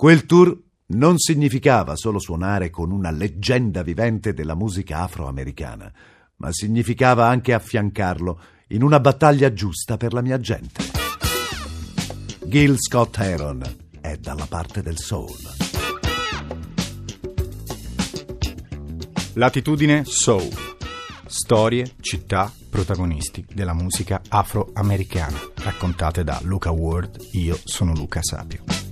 Quel tour non significava solo suonare con una leggenda vivente della musica afroamericana, ma significava anche affiancarlo in una battaglia giusta per la mia gente. Gil Scott Heron è dalla parte del soul. Latitudine Soul. Storie, città, protagonisti della musica afroamericana, raccontate da Luca Ward, io sono Luca Sapio.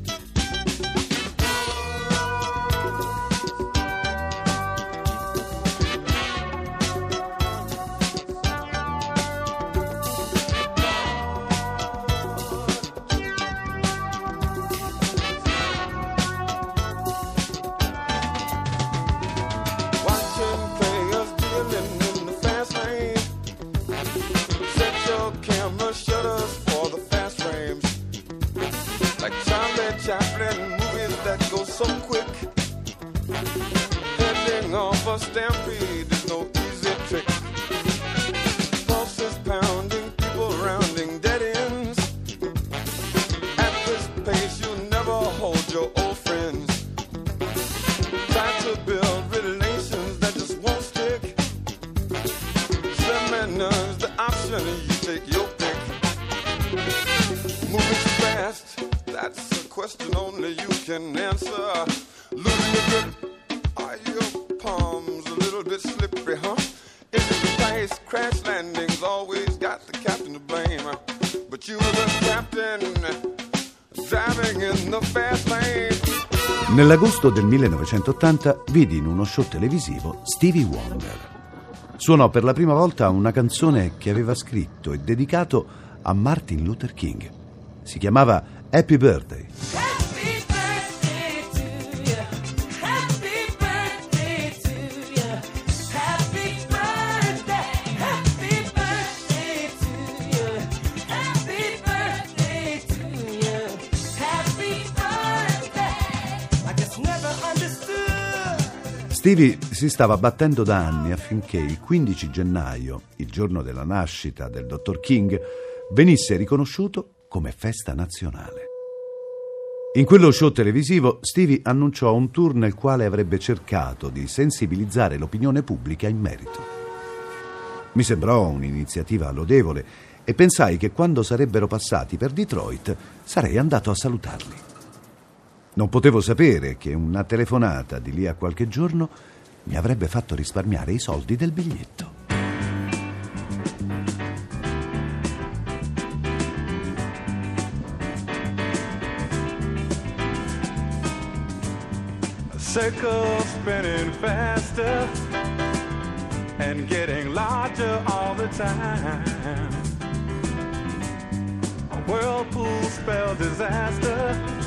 Nell'agosto del 1980 vidi in uno show televisivo Stevie Wonder. Suonò per la prima volta una canzone che aveva scritto e dedicato a Martin Luther King. Si chiamava Happy Birthday. Stevie si stava battendo da anni affinché il 15 gennaio, il giorno della nascita del dottor King, venisse riconosciuto come festa nazionale. In quello show televisivo Stevie annunciò un tour nel quale avrebbe cercato di sensibilizzare l'opinione pubblica in merito. Mi sembrò un'iniziativa lodevole e pensai che quando sarebbero passati per Detroit sarei andato a salutarli. Non potevo sapere che una telefonata di lì a qualche giorno mi avrebbe fatto risparmiare i soldi del biglietto. Circle spinning faster and getting larger all the time. A whirlpool spell disaster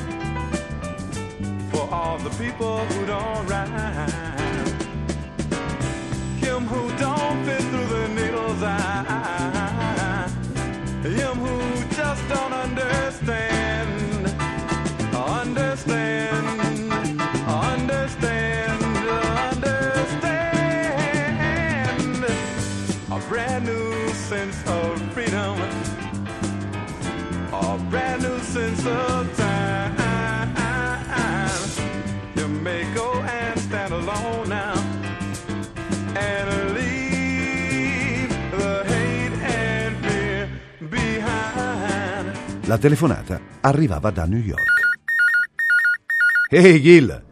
all the people who don't rhyme. Him who don't fit through the needle's eye. Him who just don't understand. Understand. Understand. Understand. A brand new sense of freedom. A brand new sense of La telefonata arrivava da New York. Ehi Gil,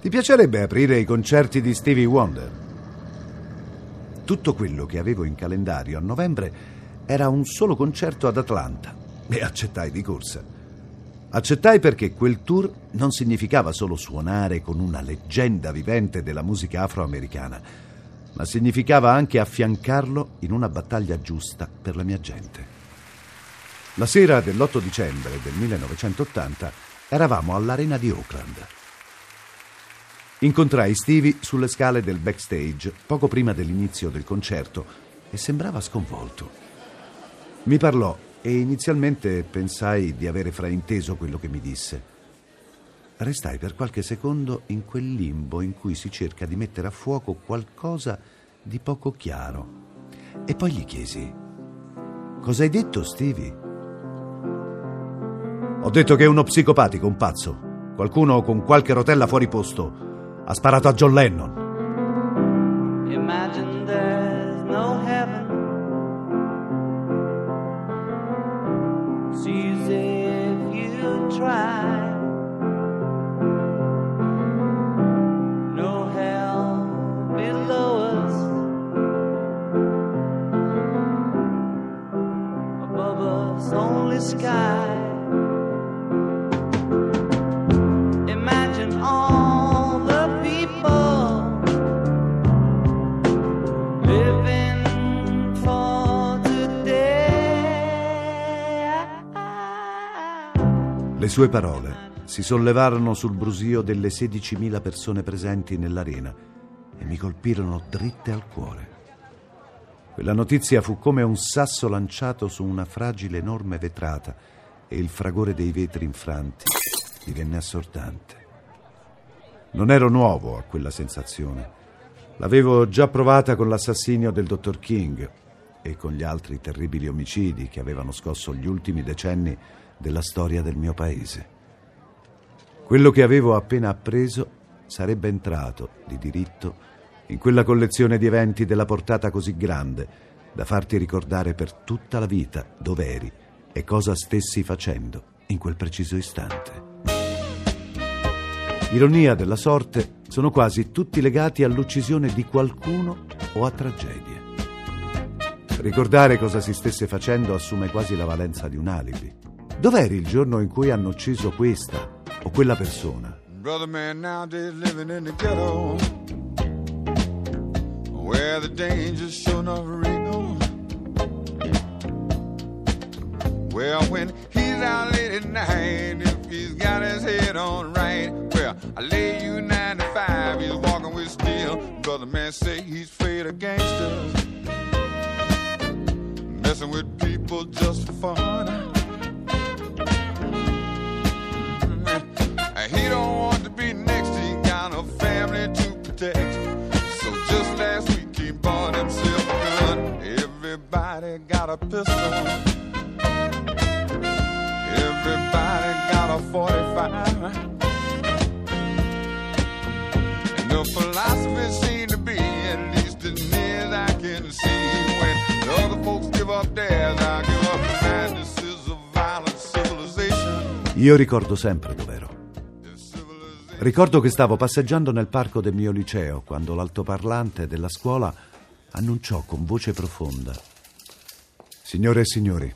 ti piacerebbe aprire i concerti di Stevie Wonder? Tutto quello che avevo in calendario a novembre era un solo concerto ad Atlanta e accettai di corsa. Accettai perché quel tour non significava solo suonare con una leggenda vivente della musica afroamericana, ma significava anche affiancarlo in una battaglia giusta per la mia gente. La sera dell'8 dicembre del 1980 eravamo all'arena di Oakland. Incontrai Stevie sulle scale del backstage poco prima dell'inizio del concerto e sembrava sconvolto. Mi parlò e inizialmente pensai di avere frainteso quello che mi disse. Restai per qualche secondo in quel limbo in cui si cerca di mettere a fuoco qualcosa di poco chiaro. E poi gli chiesi: Cosa hai detto, Stevie? Ho detto che è uno psicopatico, un pazzo. qualcuno con qualche rotella fuori posto ha sparato a John Lennon. Imagine sue parole si sollevarono sul brusio delle 16.000 persone presenti nell'arena e mi colpirono dritte al cuore. Quella notizia fu come un sasso lanciato su una fragile enorme vetrata e il fragore dei vetri infranti divenne assordante. Non ero nuovo a quella sensazione. L'avevo già provata con l'assassinio del dottor King e con gli altri terribili omicidi che avevano scosso gli ultimi decenni della storia del mio paese. Quello che avevo appena appreso sarebbe entrato di diritto in quella collezione di eventi della portata così grande da farti ricordare per tutta la vita dove eri e cosa stessi facendo in quel preciso istante. Ironia della sorte, sono quasi tutti legati all'uccisione di qualcuno o a tragedie. Ricordare cosa si stesse facendo assume quasi la valenza di un alibi. Dov'eri il giorno in cui hanno ucciso questa o quella persona? Brother man nowadays living in the ghetto Where the danger's sure enough real Well, when he's out late at night, if he's got his head on right, well, I lay you 95, he's walking with steel. Brother man say he's afraid of gangsters, messing with people just for fun. Be next, he got a family to protect. So just last week he bought himself a gun. Everybody got a pistol. Everybody got a 45. And the philosophy seemed to be, at least as near as I can see, when the other folks give up theirs, I give up the madnesses of violent civilization. Io ricordo sempre. Ricordo che stavo passeggiando nel parco del mio liceo quando l'altoparlante della scuola annunciò con voce profonda: Signore e signori,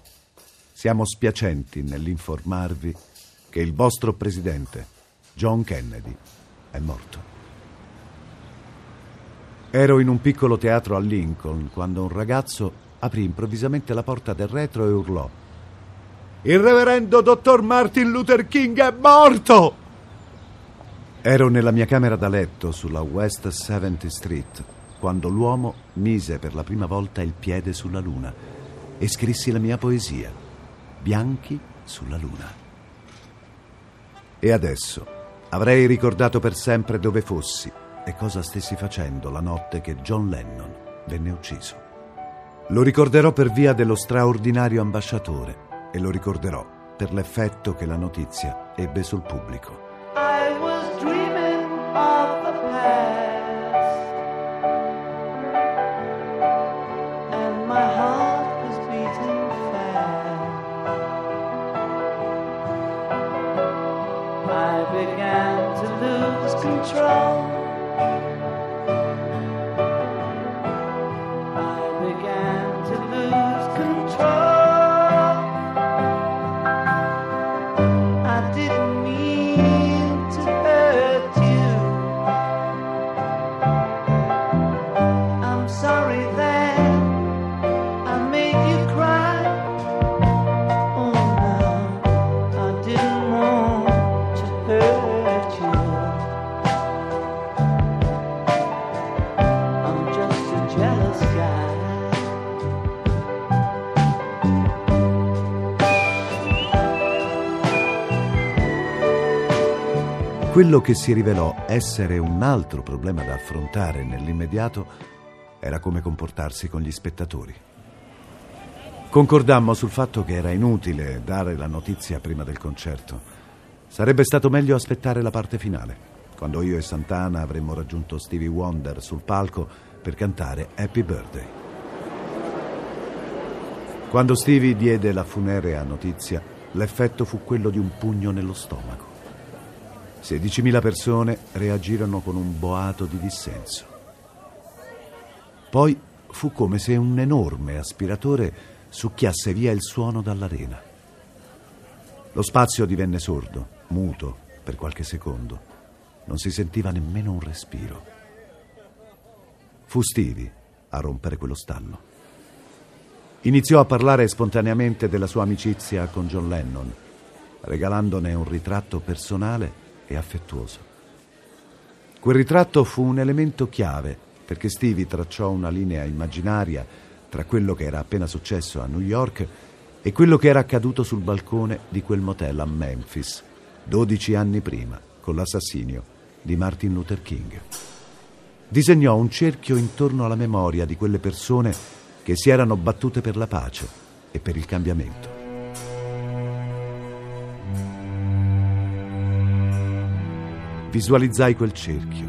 siamo spiacenti nell'informarvi che il vostro presidente, John Kennedy, è morto. Ero in un piccolo teatro a Lincoln quando un ragazzo aprì improvvisamente la porta del retro e urlò: Il reverendo dottor Martin Luther King è morto! Ero nella mia camera da letto sulla West 70th Street quando l'uomo mise per la prima volta il piede sulla luna e scrissi la mia poesia, Bianchi sulla luna. E adesso avrei ricordato per sempre dove fossi e cosa stessi facendo la notte che John Lennon venne ucciso. Lo ricorderò per via dello straordinario ambasciatore e lo ricorderò per l'effetto che la notizia ebbe sul pubblico. Quello che si rivelò essere un altro problema da affrontare nell'immediato era come comportarsi con gli spettatori. Concordammo sul fatto che era inutile dare la notizia prima del concerto. Sarebbe stato meglio aspettare la parte finale, quando io e Santana avremmo raggiunto Stevie Wonder sul palco per cantare Happy Birthday. Quando Stevie diede la funerea notizia, l'effetto fu quello di un pugno nello stomaco. 16.000 persone reagirono con un boato di dissenso. Poi fu come se un enorme aspiratore succhiasse via il suono dall'arena. Lo spazio divenne sordo, muto, per qualche secondo. Non si sentiva nemmeno un respiro. Fu Stevie a rompere quello stallo. Iniziò a parlare spontaneamente della sua amicizia con John Lennon, regalandone un ritratto personale e affettuoso. Quel ritratto fu un elemento chiave perché Stevie tracciò una linea immaginaria tra quello che era appena successo a New York e quello che era accaduto sul balcone di quel motel a Memphis, 12 anni prima, con l'assassinio di Martin Luther King. Disegnò un cerchio intorno alla memoria di quelle persone che si erano battute per la pace e per il cambiamento. Visualizzai quel cerchio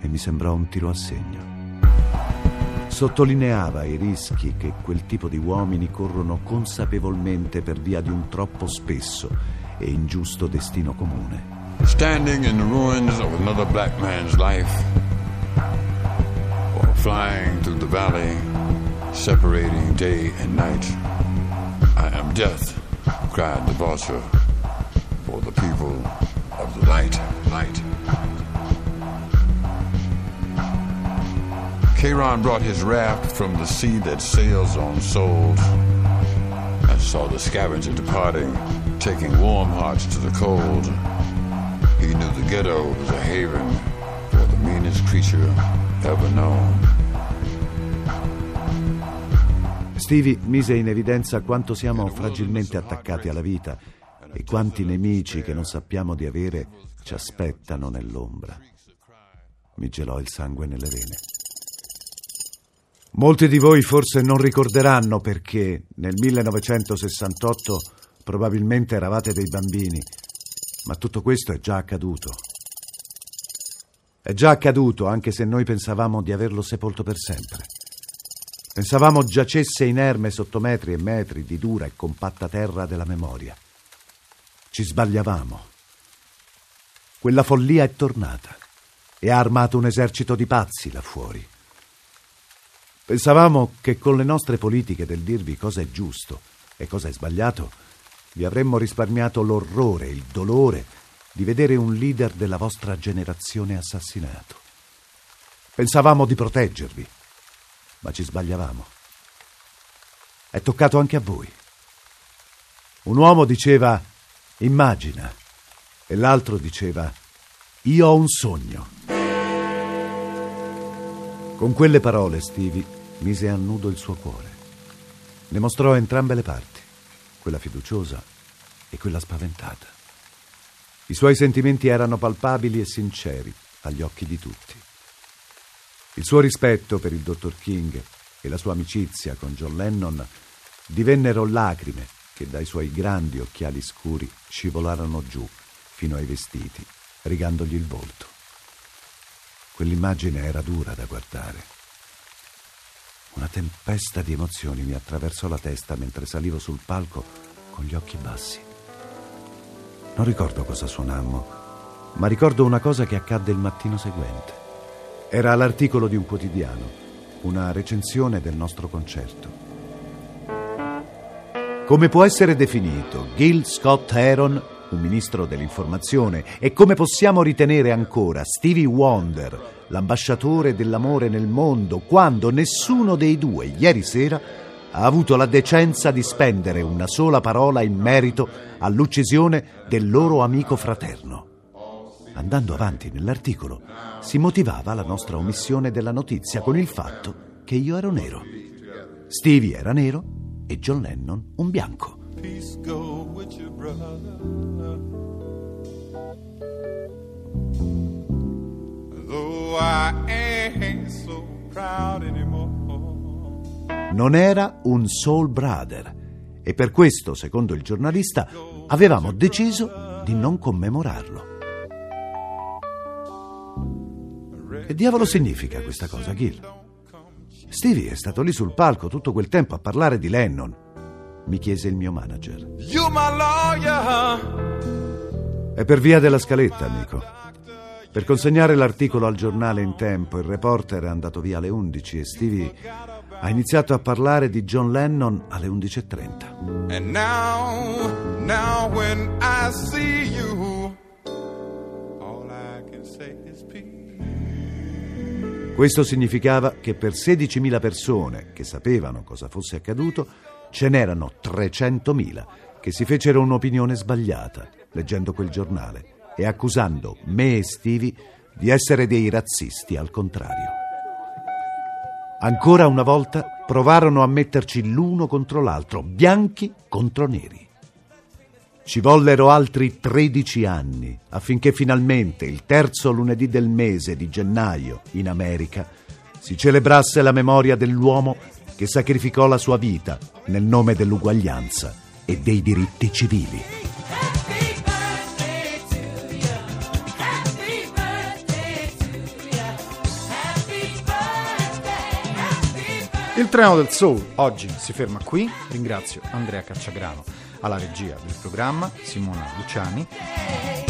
e mi sembrò un tiro a segno. Sottolineava i rischi che quel tipo di uomini corrono consapevolmente per via di un troppo spesso e ingiusto destino comune. Standing in the ruins of another black man's life, or flying through the valley, separating day and night. I am death, cried the vulture, for the people of the light, light. Charon brought his raft from the sea that sails on souls and saw the scavenger departing, taking warm hearts to the cold. He knew the ghetto was a haven for the meanest creature ever known. Stevie mise in evidenza quanto siamo fragilmente attaccati alla vita e quanti nemici che non sappiamo di avere ci aspettano nell'ombra. Mi gelò il sangue nelle vene. Molti di voi forse non ricorderanno perché nel 1968 probabilmente eravate dei bambini, ma tutto questo è già accaduto. È già accaduto anche se noi pensavamo di averlo sepolto per sempre. Pensavamo giacesse inerme sotto metri e metri di dura e compatta terra della memoria. Ci sbagliavamo. Quella follia è tornata e ha armato un esercito di pazzi là fuori. Pensavamo che con le nostre politiche del dirvi cosa è giusto e cosa è sbagliato, vi avremmo risparmiato l'orrore, il dolore di vedere un leader della vostra generazione assassinato. Pensavamo di proteggervi, ma ci sbagliavamo. È toccato anche a voi. Un uomo diceva immagina e l'altro diceva io ho un sogno. Con quelle parole Stevie mise a nudo il suo cuore. Ne mostrò entrambe le parti, quella fiduciosa e quella spaventata. I suoi sentimenti erano palpabili e sinceri agli occhi di tutti. Il suo rispetto per il dottor King e la sua amicizia con John Lennon divennero lacrime che dai suoi grandi occhiali scuri scivolarono giù fino ai vestiti, rigandogli il volto. Quell'immagine era dura da guardare. Una tempesta di emozioni mi attraversò la testa mentre salivo sul palco con gli occhi bassi. Non ricordo cosa suonammo, ma ricordo una cosa che accadde il mattino seguente. Era l'articolo di un quotidiano, una recensione del nostro concerto. Come può essere definito Gil Scott Heron, un ministro dell'informazione, e come possiamo ritenere ancora Stevie Wonder, l'ambasciatore dell'amore nel mondo, quando nessuno dei due ieri sera ha avuto la decenza di spendere una sola parola in merito all'uccisione del loro amico fraterno. Andando avanti nell'articolo, si motivava la nostra omissione della notizia con il fatto che io ero nero. Stevie era nero e John Lennon un bianco. Peace go with you, brother. Though I ain't so proud anymore. Non era un soul brother e per questo, secondo il giornalista, avevamo deciso di non commemorarlo. Che diavolo significa questa cosa, Gil? Stevie è stato lì sul palco tutto quel tempo a parlare di Lennon. Mi chiese il mio manager. È per via della scaletta, amico. Per consegnare l'articolo al giornale in tempo, il reporter è andato via alle 11 e Stevie ha iniziato a parlare di John Lennon alle 11.30. And now, now when I see you, all I can say is peace. Questo significava che per 16.000 persone che sapevano cosa fosse accaduto, ce n'erano 300.000 che si fecero un'opinione sbagliata leggendo quel giornale e accusando me e Stevie di essere dei razzisti al contrario. Ancora una volta provarono a metterci l'uno contro l'altro, bianchi contro neri. Ci vollero altri 13 anni affinché finalmente il terzo lunedì del mese di gennaio in America si celebrasse la memoria dell'uomo che sacrificò la sua vita nel nome dell'uguaglianza e dei diritti civili. Il treno del soul oggi si ferma qui. Ringrazio Andrea Cacciagrano alla regia del programma, Simona Luciani.